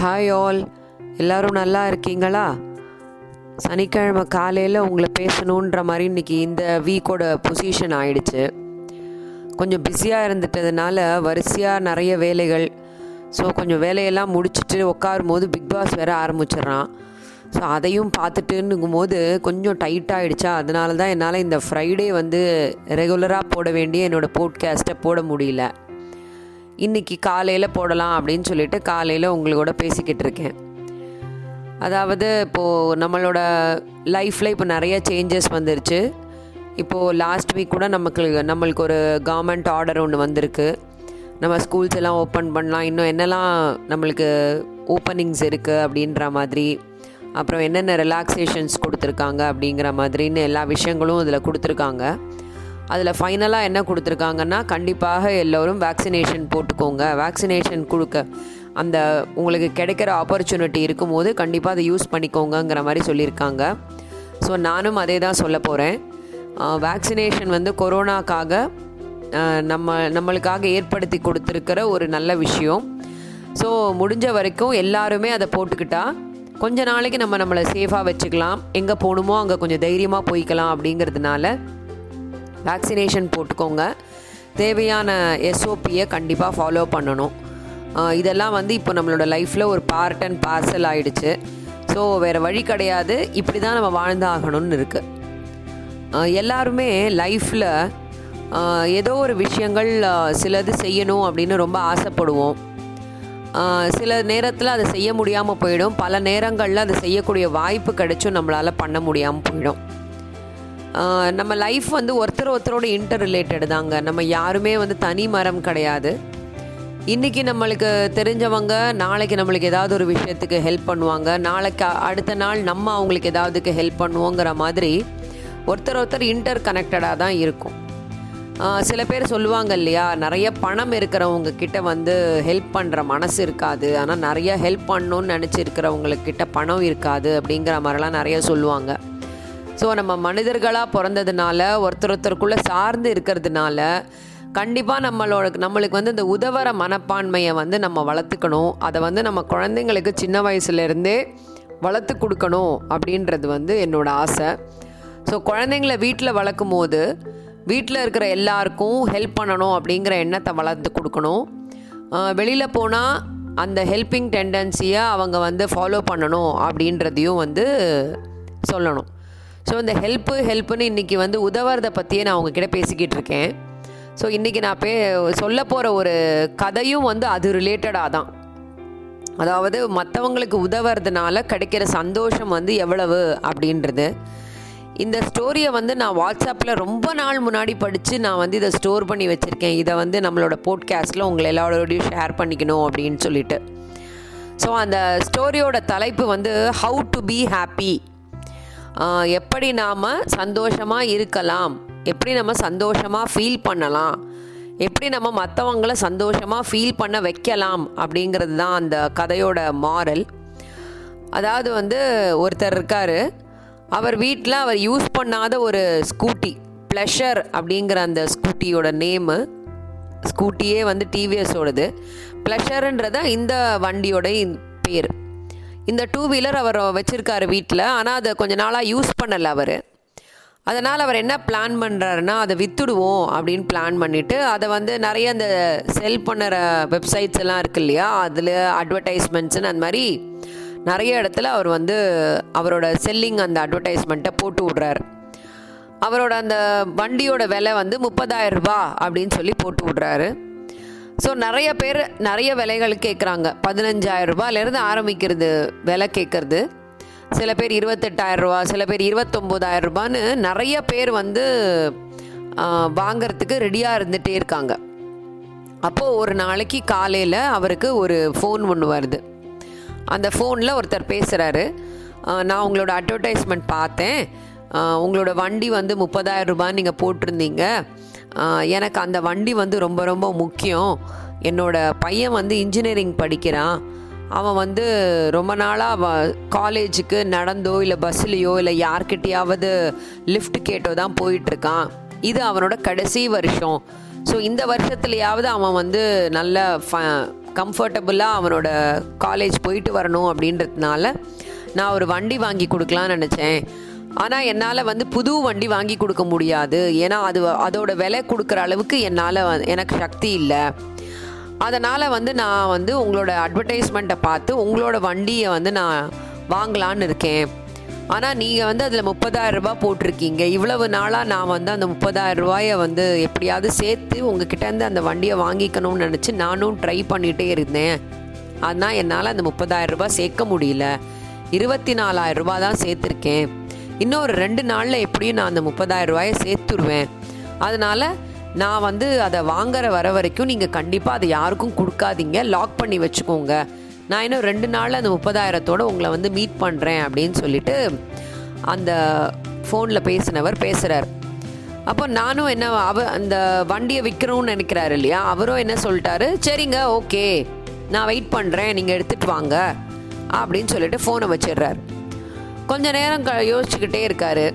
Hi all எல்லாரும் நல்லா இருக்கீங்களா? சனிக்கிழமை காலையில் உங்களை பேசணுன்ற மாதிரி இன்னைக்கு இந்த வீக்கோட பொசிஷன் ஆயிடுச்சு. கொஞ்சம் பிஸியாக இருந்துட்டதுனால வரிசையாக நிறைய வேலைகள். ஸோ கொஞ்சம் வேலையெல்லாம் முடிச்சுட்டு உட்காரும் போது பிக் பாஸ் வேறு ஆரம்பிச்சிடுறான். ஸோ அதையும் பார்த்துட்டுங்கும் போது கொஞ்சம் டைட்டாகிடுச்சா அதனால தான் என்னால் இந்த ஃப்ரைடே வந்து ரெகுலராக போட வேண்டிய என்னோடய போட்காஸ்ட்டை போட முடியல. இன்னைக்கு காலையில் போடலாம் அப்படின்னு சொல்லிட்டு காலையில் உங்களோட பேசிக்கிட்டு இருக்கேன். அதாவது இப்போது நம்மளோட லைஃப்பில் இப்போ நிறைய சேஞ்சஸ் வந்துருச்சு. இப்போது லாஸ்ட் வீக் கூட நமக்கு நம்மளுக்கு ஒரு கவர்மெண்ட் ஆர்டர் ஒன்று வந்திருக்கு. நம்ம ஸ்கூல்ஸ் எல்லாம் ஓப்பன் பண்ணலாம். இன்னும் என்னெல்லாம் நம்மளுக்கு ஓப்பனிங்ஸ் இருக்குது அப்படின்ற மாதிரி அப்புறம் என்னென்ன ரிலாக்ஸேஷன்ஸ் கொடுத்துருக்காங்க அப்படிங்கிற மாதிரின்னு எல்லா விஷயங்களும் இதில் கொடுத்துருக்காங்க. அதில் ஃபைனலாக என்ன கொடுத்துருக்காங்கன்னா கண்டிப்பாக எல்லோரும் வேக்சினேஷன் போட்டுக்கோங்க. வேக்சினேஷன் கொடுக்க அந்த உங்களுக்கு கிடைக்கிற ஆப்பர்ச்சுனிட்டி இருக்கும்போது கண்டிப்பாக அதை யூஸ் பண்ணிக்கோங்கங்கிற மாதிரி சொல்லியிருக்காங்க. ஸோ நானும் அதே தான் சொல்ல போகிறேன் வேக்சினேஷன் வந்து கொரோனாக்காக நம்ம நம்மளுக்காக ஏற்படுத்தி கொடுத்துருக்கிற ஒரு நல்ல விஷயம். ஸோ முடிஞ்ச வரைக்கும் எல்லாருமே அதை போட்டுக்கிட்டா கொஞ்ச நாளைக்கு நம்ம நம்மளை சேஃபாக வச்சுக்கலாம். எங்கே போகணுமோ அங்கே கொஞ்சம் தைரியமாக போய்க்கலாம் அப்படிங்கிறதுனால வேக்சினேஷன் போட்டுக்கோங்க. தேவையான எஸ்ஓபியை கண்டிப்பாக ஃபாலோ பண்ணணும். இதெல்லாம் வந்து இப்போ நம்மளோட லைஃப்பில் ஒரு பார்ட் அண்ட் பார்சல் ஆகிடுச்சு ஸோ வேறு வழி கிடையாது. இப்படி தான் நம்ம வாழ்ந்தாகணும்னு இருக்குது எல்லாருமே லைஃப்பில் ஏதோ ஒரு விஷயங்கள் சிலது செய்யணும் அப்படின்னு ரொம்ப ஆசைப்படுவோம். சில நேரத்தில் அதை செய்ய முடியாமல் போயிடும். பல நேரங்களில் அதை செய்யக்கூடிய வாய்ப்பு கிடைச்சும் நம்மளால் பண்ண முடியாமல் போயிடும். நம்ம லைஃப் வந்து ஒருத்தர் ஒருத்தரோட இன்டர் ரிலேட்டட் தாங்க. நம்ம யாருமே வந்து தனி மரம் கிடையாது. இன்றைக்கி நம்மளுக்கு தெரிஞ்சவங்க நாளைக்கு நம்மளுக்கு ஏதாவது ஒரு விஷயத்துக்கு ஹெல்ப் பண்ணுவாங்க. நாளைக்கு அடுத்த நாள் நம்ம அவங்களுக்கு ஏதாவதுக்கு ஹெல்ப் பண்ணுவோங்கிற மாதிரி ஒருத்தர் ஒருத்தர் இன்டர் கனெக்டடாக தான் இருக்கும். சில பேர் சொல்லுவாங்க இல்லையா நிறைய பணம் இருக்கிறவங்க கிட்ட வந்து ஹெல்ப் பண்ணுற மனசு இருக்காது. ஆனால் நிறைய ஹெல்ப் பண்ணணும்னு நினச்சிருக்கிறவங்களுக்கு கிட்ட பணம் இருக்காது அப்படிங்கிற மாதிரிலாம் நிறைய சொல்லுவாங்க. ஸோ நம்ம மனிதர்களாக பிறந்ததுனால ஒருத்தர் ஒருத்தருக்குள்ளே சார்ந்து இருக்கிறதுனால கண்டிப்பாக நம்மளோட நம்மளுக்கு வந்து இந்த உதவர மனப்பான்மையை வந்து நம்ம வளர்த்துக்கணும். அதை வந்து நம்ம குழந்தைங்களுக்கு சின்ன வயசுலேருந்தே வளர்த்து கொடுக்கணும் அப்படின்றது வந்து என்னோட ஆசை. ஸோ குழந்தைங்கள வீட்டில் வளர்க்கும் போது வீட்டில் இருக்கிற எல்லாருக்கும் ஹெல்ப் பண்ணணும் அப்படிங்கிற எண்ணத்தை வளர்த்து கொடுக்கணும். வெளியில் போனால் அந்த ஹெல்பிங் டெண்டன்சியை அவங்க வந்து ஃபாலோ பண்ணணும் அப்படின்றதையும் வந்து சொல்லணும். ஸோ இந்த ஹெல்ப்பு ஹெல்ப்புன்னு இன்றைக்கி வந்து உதவுறதை பற்றியே நான் உங்ககிட்ட பேசிக்கிட்டு இருக்கேன். ஸோ இன்றைக்கி நான் பே சொல்ல போகிற ஒரு கதையும் வந்து அது ரிலேட்டடாக தான். அதாவது மற்றவங்களுக்கு உதவுறதுனால கிடைக்கிற சந்தோஷம் வந்து எவ்வளவு அப்படின்றது. இந்த ஸ்டோரியை வந்து நான் வாட்ஸ்அப்பில் ரொம்ப நாள் முன்னாடி படித்து நான் வந்து இதை ஸ்டோர் பண்ணி வச்சுருக்கேன். இதை வந்து நம்மளோட போட்காஸ்ட்டில் உங்களை எல்லாரோடையும் ஷேர் பண்ணிக்கணும் அப்படின்னு சொல்லிட்டு. ஸோ அந்த ஸ்டோரியோட தலைப்பு வந்து ஹவு டு பி ஹாப்பி எப்படி நாம் சந்தோஷமாக இருக்கலாம்? எப்படி நம்ம சந்தோஷமாக ஃபீல் பண்ணலாம்? எப்படி நம்ம மற்றவங்கள சந்தோஷமாக ஃபீல் பண்ண வைக்கலாம்? அப்படிங்கிறது தான் அந்த கதையோட மாரல் அதாவது வந்து ஒருத்தர் இருக்கார். அவர் வீட்டில் அவர் யூஸ் பண்ணாத ஒரு ஸ்கூட்டி ப்ளஷர் அப்படிங்கிற அந்த ஸ்கூட்டியோட நேமு ஸ்கூட்டியே வந்து டிவிஎஸோடது ப்ளஷருன்றதான் இந்த வண்டியோட பேர். இந்த டூ வீலர் அவர் வச்சுருக்காரு வீட்டில் ஆனால் அதை கொஞ்ச நாளாக யூஸ் பண்ணலை அவர். அதனால் அவர் என்ன பிளான் பண்ணுறாருன்னா அதை வித்துடுவோம் அப்படின்னு பிளான் பண்ணிவிட்டு அதை வந்து நிறைய அந்த செல் பண்ணுற வெப்சைட்ஸ் எல்லாம் இருக்கு இல்லையா அதில் அட்வர்டைஸ்மெண்ட்ஸ்னு அந்த மாதிரி நிறைய இடத்துல அவர் வந்து அவரோட செல்லிங் அந்த அட்வர்டைஸ்மெண்ட்டை போட்டு விட்றாரு. அவரோட அந்த வண்டியோட விலை வந்து முப்பதாயிரம் ரூபா அப்படின்னு சொல்லி போட்டு விட்றாரு. ஸோ நிறைய பேர் நிறைய விலைகள் கேட்குறாங்க பதினஞ்சாயிரம் ரூபாயிலேருந்து ஆரம்பிக்கிறது விலை கேட்குறது சில பேர் இருபத்தெட்டாயிரம் ரூபா சில பேர் இருபத்தொம்போதாயிரம் ரூபான்னு நிறைய பேர் வந்து வாங்கிறதுக்கு ரெடியாக இருந்துகிட்டே இருக்காங்க. அப்போது ஒரு நாளைக்கு காலையில் அவருக்கு ஒரு ஃபோன் ஒன்று வருது. அந்த ஃபோனில் ஒருத்தர் பேசுகிறாரு நான் உங்களோட அட்வர்டைஸ்மெண்ட் பார்த்தேன். உங்களோட வண்டி வந்து முப்பதாயிரம் ரூபான்னு நீங்கள் போட்டிருந்தீங்க. எனக்கு அந்த வண்டி வந்து ரொம்ப ரொம்ப முக்கியம். என்னோட பையன் வந்து இன்ஜினியரிங் படிக்கிறான். அவன் வந்து ரொம்ப நாளாக காலேஜுக்கு நடந்தோ இல்லை பஸ்லேயோ இல்லை யார்கிட்டயாவது லிஃப்ட் கேட்டோ தான் போயிட்டுருக்கான். இது அவனோட கடைசி வருஷம். ஸோ இந்த வருஷத்துலையாவது அவன் வந்து நல்ல ஃப கம்ஃபர்டபுளாக அவனோட காலேஜ் போயிட்டு வரணும் அப்படின்றதுனால நான் ஒரு வண்டி வாங்கி கொடுக்கலான்னு நினச்சேன். ஆனால் என்னால் வந்து புது வண்டி வாங்கி கொடுக்க முடியாது. ஏன்னா அது அதோட விலை கொடுக்குற அளவுக்கு என்னால் எனக்கு சக்தி இல்லை. அதனால் வந்து நான் வந்து உங்களோட அட்வர்டைஸ்மெண்ட்டை பார்த்து உங்களோட வண்டியை வந்து நான் வாங்கலான்னு இருக்கேன். ஆனால் நீங்கள் வந்து அதில் முப்பதாயிரம் ரூபாய் போட்டிருக்கீங்க. இவ்வளவு நாளாக நான் வந்து அந்த முப்பதாயிரம் ரூபாயை வந்து எப்படியாவது சேர்த்து உங்ககிட்டேருந்து அந்த வண்டியை வாங்கிக்கணும்னு நினச்சி நானும் ட்ரை பண்ணிகிட்டே இருந்தேன். ஆனால் என்னால் அந்த முப்பதாயிரம் ரூபாய் சேர்க்க முடியல. இருபத்தி நாலாயிரம் ரூபாய் தான் சேர்த்துருக்கேன். இன்னும் ஒரு ரெண்டு நாளில் எப்படியும் நான் அந்த முப்பதாயிரம் ரூபாயை சேர்த்துருவேன். அதனால் நான் வந்து அதை வாங்குற வர வரைக்கும் நீங்கள் கண்டிப்பாக அதை யாருக்கும் கொடுக்காதீங்க. லாக் பண்ணி வச்சுக்கோங்க. நான் இன்னும் ரெண்டு நாளில் அந்த முப்பதாயிரத்தோடு உங்களை வந்து மீட் பண்ணுறேன் அப்படின்னு சொல்லிட்டு அந்த ஃபோனில் பேசினவர் பேசுகிறார் அப்போ நானும் என்ன அவ அந்த வண்டியை விற்கிறோம்னு நினைக்கிறாரு இல்லையா? அவரும் என்ன சொல்லிட்டாரு? சரிங்க ஓகே நான் வெயிட் பண்ணுறேன் நீங்கள் எடுத்துகிட்டு வாங்க. அப்படின்னு சொல்லிட்டு ஃபோனை வச்சிடுறாரு. கொஞ்ச நேரம் க யோசிச்சுக்கிட்டே இருக்காரு.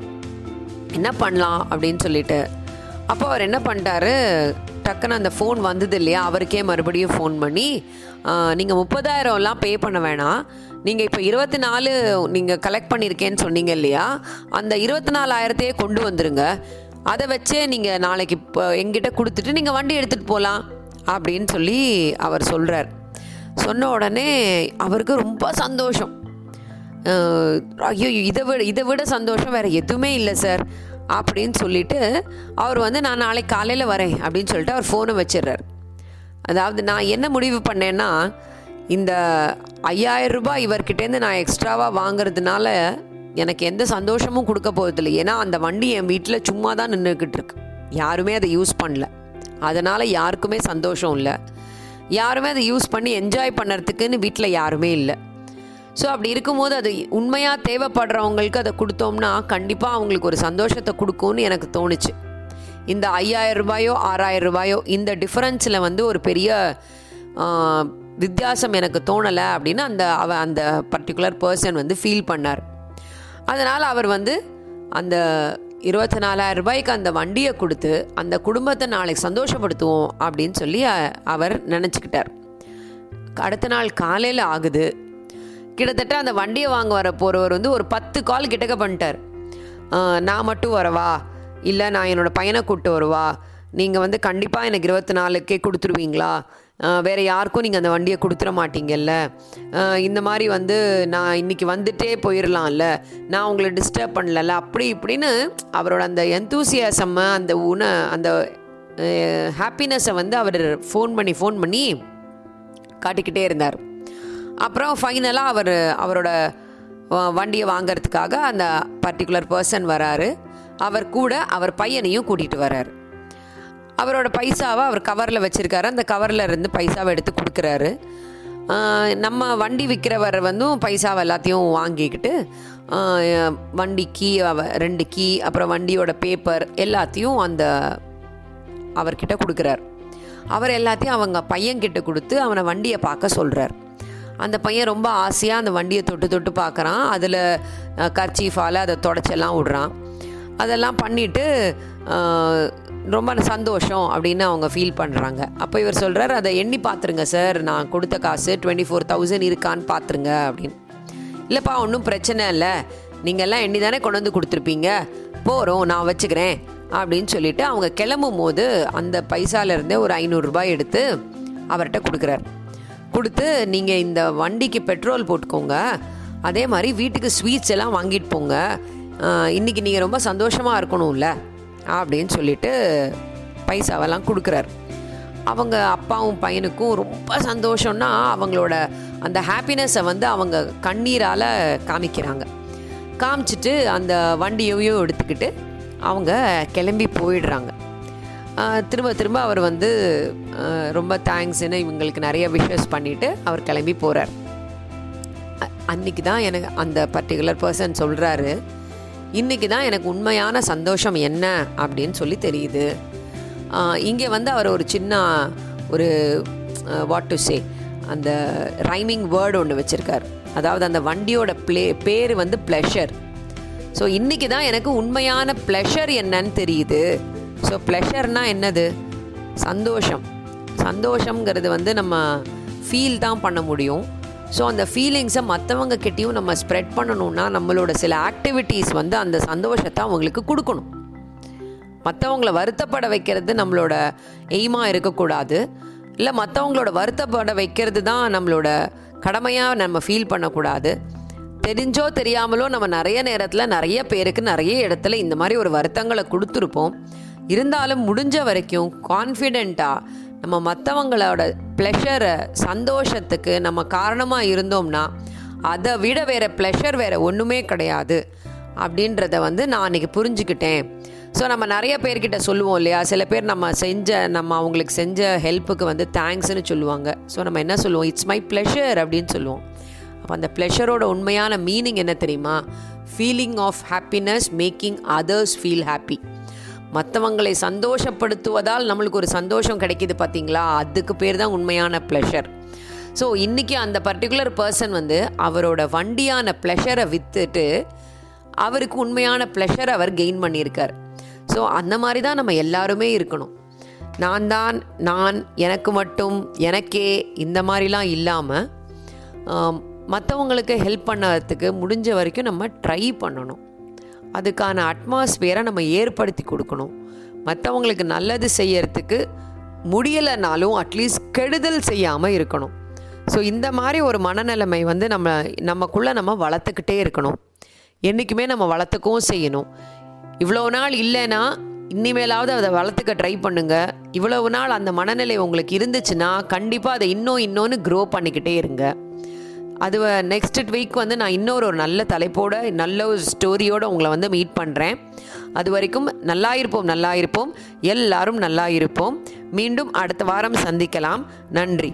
என்ன பண்ணலாம் அப்படின்னு சொல்லிட்டு. அப்போ அவர் என்ன பண்ணிட்டாரு? டக்குன்னு அந்த ஃபோன் வந்தது இல்லையா? அவருக்கே மறுபடியும் ஃபோன் பண்ணி நீங்கள் முப்பதாயிரம்லாம் பே பண்ண வேணாம். நீங்கள் இப்போ இருபத்தி நாலு நீங்கள் கலெக்ட் பண்ணியிருக்கேன்னு சொன்னீங்க இல்லையா? அந்த இருபத்தி நாலாயிரத்தையே கொண்டு வந்துருங்க. அதை வச்சே நீங்கள் நாளைக்கு இப்போ எங்கிட்ட கொடுத்துட்டு நீங்கள் வண்டி எடுத்துகிட்டு போகலாம் அப்படின்னு சொல்லி அவர் சொல்கிறார் சொன்ன உடனே அவருக்கு ரொம்ப சந்தோஷம். ஐயோ இதை விட இதை விட சந்தோஷம் வேறு எதுவுமே இல்லை சார் அப்படின்னு சொல்லிட்டு அவர் வந்து நான் நாளைக்கு காலையில் வரேன் அப்படின்னு சொல்லிட்டு அவர் ஃபோனை வச்சிடுறார். அதாவது நான் என்ன முடிவு பண்ணேன்னா இந்த ஐயாயிரம் ரூபாய் இவர்கிட்டேருந்து நான் எக்ஸ்ட்ராவாக வாங்குறதுனால எனக்கு எந்த சந்தோஷமும் கொடுக்க போகிறதில்ல ஏன்னா அந்த வண்டி என் வீட்டில் சும்மா தான் நின்றுக்கிட்டு இருக்கு யாருமே அதை யூஸ் பண்ணல. அதனால் யாருக்குமே சந்தோஷம் இல்லை. யாருமே அதை யூஸ் பண்ணி என்ஜாய் பண்ணுறதுக்குன்னு வீட்டில் யாருமே இல்லை. ஸோ அப்படி இருக்கும்போது அது உண்மையாக தேவைப்படுறவங்களுக்கு அதை கொடுத்தோம்னா கண்டிப்பாக அவங்களுக்கு ஒரு சந்தோஷத்தை கொடுக்கும்னு எனக்கு தோணுச்சு. இந்த ஐயாயிரம் ரூபாயோ ஆறாயிரம் ரூபாயோ இந்த டிஃப்ரென்ஸில் வந்து ஒரு பெரிய வித்தியாசம் எனக்கு தோணலை அப்படின்னு அந்த அவ அந்த பர்டிகுலர் பர்சன் வந்து ஃபீல் பண்ணார். அதனால் அவர் வந்து அந்த இருபத்தி நாலாயிரம் ரூபாய்க்கு அந்த வண்டியை கொடுத்து அந்த குடும்பத்தை நாளைக்கு சந்தோஷப்படுத்துவோம் அப்படின்னு சொல்லி அவர் நினச்சிக்கிட்டார். அடுத்த நாள் காலையில் ஆகுது. கிட்டத்தட்ட அந்த வண்டியை வாங்க வர போகிறவர் வந்து ஒரு பத்து கால் கிட்டக்க பண்ணிட்டார். நான் மட்டும் வரவா? இல்லை நான் என்னோடய பையனை கூப்பிட்டு வருவா? நீங்கள் வந்து கண்டிப்பாக எனக்கு இருபத்தி நாலுக்கே கொடுத்துருவீங்களா? வேறு வேற யாருக்கும் நீங்கள் அந்த வண்டியை கொடுத்துட மாட்டீங்கல்ல? இந்த மாதிரி வந்து நான் இன்னைக்கு வந்துட்டே போயிடலாம்ல நான் உங்களை டிஸ்டர்ப் பண்ணலல்ல? அப்படி இப்படின்னு அவரோட அந்த எந்தூசியாசம் அந்த உண அந்த ஹாப்பினஸை வந்து அவர் ஃபோன் பண்ணி ஃபோன் பண்ணி காட்டிக்கிட்டே இருந்தார். அப்புறம் ஃபைனலாக அவர் அவரோட வ- வண்டியை வாங்குறதுக்காக அந்த பர்டிகுலர் பர்சன் வராரு. அவர் கூட அவர் பையனையும் கூட்டிகிட்டு வராரு. அவரோட பைசாவை அவர் கவரில் வச்சுருக்காரு. அந்த கவரில் இருந்து பைசாவை எடுத்து கொடுக்குறாரு. நம்ம வண்டி விற்கிறவர் வந்து பைசாவை எல்லாத்தையும் வாங்கிக்கிட்டு வண்டி கீ அவ- ரெண்டு கீ அப்புறம் வண்டியோட பேப்பர் எல்லாத்தையும் அந்த அவர்கிட்ட கொடுக்குறார். அவர் எல்லாத்தையும் அவங்க பையன்கிட்ட கொடுத்து அவனை வண்டியை பார்க்க சொல்கிறார் அந்த பையன் ரொம்ப ஆசையாக அந்த வண்டியை தொட்டு தொட்டு பார்க்குறான். அதில் கர்ச்சீஃபால் அதை தொடச்செல்லாம் விடுறான். அதெல்லாம் பண்ணிவிட்டு ரொம்ப சந்தோஷம் அப்படின்னு அவங்க ஃபீல் பண்ணுறாங்க அப்போ இவர் சொல்கிறார் அதை எண்ணி பார்த்துருங்க சார். நான் கொடுத்த காசு டுவெண்ட்டி ஃபோர் தௌசண்ட் இருக்கான்னு பார்த்துருங்க அப்படின்னு. இல்லைப்பா ஒன்றும் பிரச்சனை இல்லை. நீங்கள்லாம் எண்ணி தானே கொண்டு வந்து கொடுத்துருப்பீங்க. போகிறோம் நான் வச்சுக்கிறேன் அப்படின்னு சொல்லிட்டு அவங்க கிளம்பும் போது அந்த பைசாலேருந்தே ஒரு ஐநூறுரூபாய் எடுத்து அவர்கிட்ட கொடுக்குறாரு. கொடுத்து நீங்கள் இந்த வண்டிக்கு பெட்ரோல் போட்டுக்கோங்க. அதே மாதிரி வீட்டுக்கு ஸ்வீட்ஸ் எல்லாம் வாங்கிட்டு போங்க. இன்றைக்கி நீங்கள் ரொம்ப சந்தோஷமாக இருக்கணும்ல அப்படின்னு சொல்லிட்டு பைசாவெல்லாம் கொடுக்குறாரு. அவங்க அப்பாவும் பையனுக்கும் ரொம்ப சந்தோஷம்னா அவங்களோட அந்த ஹாப்பினஸை வந்து அவங்க கண்ணீரால் காமிக்கிறாங்க. காமிச்சிட்டு அந்த வண்டியையும் எடுத்துக்கிட்டு அவங்க கிளம்பி போயிடுறாங்க. திரும்ப திரும்ப அவர் வந்து ரொம்ப தேங்க்ஸ்னு இவங்களுக்கு நிறைய விஷஸ் பண்ணிவிட்டு அவர் கிளம்பி போகிறார் அன்னைக்கு தான் எனக்கு அந்த பர்டிகுலர் பர்சன் சொல்கிறாரு இன்றைக்கி தான் எனக்கு உண்மையான சந்தோஷம் என்ன? அப்படின்னு சொல்லி தெரியுது. இங்கே வந்து அவர் ஒரு சின்ன ஒரு வாட் டு சே அந்த ரைமிங் வேர்டு ஒன்று வச்சுருக்கார். அதாவது அந்த வண்டியோட ப்ளே பேர் வந்து ப்ளஷர் ஸோ இன்றைக்கி தான் எனக்கு உண்மையான ப்ளஷர் என்னன்னு தெரியுது. ஸோ ப்ளஷர்னால் என்னது? சந்தோஷம். சந்தோஷங்கிறது வந்து நம்ம ஃபீல் தான் பண்ண முடியும். ஸோ அந்த ஃபீலிங்ஸை மற்றவங்க கிட்டேயும் நம்ம ஸ்ப்ரெட் பண்ணணும்னா நம்மளோட சில ஆக்டிவிட்டீஸ் வந்து அந்த சந்தோஷத்தை அவங்களுக்கு கொடுக்கணும். மற்றவங்கள வருத்தப்பட வைக்கிறது நம்மளோட எய்மாக இருக்கக்கூடாது. இல்லை மற்றவங்களோட வருத்தப்பட வைக்கிறது தான் நம்மளோட கடமையாக நம்ம ஃபீல் பண்ணக்கூடாது. தெரிஞ்சோ தெரியாமலோ நம்ம நிறைய நேரத்தில் நிறைய பேருக்கு நிறைய இடத்துல இந்த மாதிரி ஒரு வருத்தங்களை கொடுத்துருப்போம். இருந்தாலும் முடிஞ்ச வரைக்கும் கான்ஃபிடெண்ட்டாக நம்ம மற்றவங்களோட ப்ளெஷரை சந்தோஷத்துக்கு நம்ம காரணமாக இருந்தோம்னா அதை விட வேறு ப்ளெஷர் வேறு ஒன்றுமே கிடையாது அப்படின்றத வந்து நான் அன்றைக்கி புரிஞ்சுக்கிட்டேன். ஸோ நம்ம நிறைய பேர்கிட்ட சொல்லுவோம் இல்லையா? சில பேர் நம்ம செஞ்ச நம்ம அவங்களுக்கு செஞ்ச ஹெல்ப்புக்கு வந்து தேங்க்ஸ்னு சொல்லுவாங்க. ஸோ நம்ம என்ன சொல்லுவோம்? இட்ஸ் மை ப்ளெஷர் அப்படின்னு சொல்லுவோம். அப்போ அந்த ப்ளெஷரோட உண்மையான மீனிங் என்ன தெரியுமா? Feeling of happiness making others feel happy மற்றவங்களை சந்தோஷப்படுத்துவதால் நம்மளுக்கு ஒரு சந்தோஷம் கிடைக்கிது பார்த்தீங்களா அதுக்கு பேர் தான் உண்மையான ப்ளெஷர் ஸோ இன்றைக்கி அந்த பர்டிகுலர் பர்சன் வந்து அவரோட வண்டியான ப்ளெஷரை விற்றுட்டு அவருக்கு உண்மையான ப்ளஷர் அவர் கெயின் பண்ணியிருக்கார். ஸோ அந்த மாதிரி தான் நம்ம எல்லாருமே இருக்கணும். நான் தான் நான் எனக்கு மட்டும் எனக்கே இந்த மாதிரிலாம் இல்லாமல் மற்றவங்களுக்கு ஹெல்ப் பண்ணுறதுக்கு முடிஞ்ச வரைக்கும் நம்ம ட்ரை பண்ணணும். அதுக்கான அட்மாஸ்பியரை நம்ம ஏற்படுத்தி கொடுக்கணும். மற்றவங்களுக்கு நல்லது செய்யறதுக்கு முடியலைனாலும் அட்லீஸ்ட் கெடுதல் செய்யாமல் இருக்கணும். ஸோ இந்த மாதிரி ஒரு மனநிலைமை வந்து நம்ம நமக்குள்ளே நம்ம வளர்த்துக்கிட்டே இருக்கணும். என்றைக்குமே நம்ம வளர்த்துக்கவும் செய்யணும். இவ்வளோ நாள் இல்லைன்னா இனிமேலாவது அதை வளர்த்துக்க ட்ரை பண்ணுங்கள் இவ்வளவு நாள் அந்த மனநிலை உங்களுக்கு இருந்துச்சுன்னா கண்டிப்பாக அதை இன்னும் இன்னொன்று க்ரோ பண்ணிக்கிட்டே இருங்க. அது நெக்ஸ்ட் வீக் வந்து நான் இன்னொரு ஒரு நல்ல தலைப்போட நல்ல ஒரு ஸ்டோரியோடு உங்களை வந்து மீட் பண்ணுறேன் அது வரைக்கும் நல்லா இருப்போம் நல்லா இருப்போம் எல்லாரும் நல்லா இருப்போம் மீண்டும் அடுத்த வாரம் சந்திக்கலாம். நன்றி.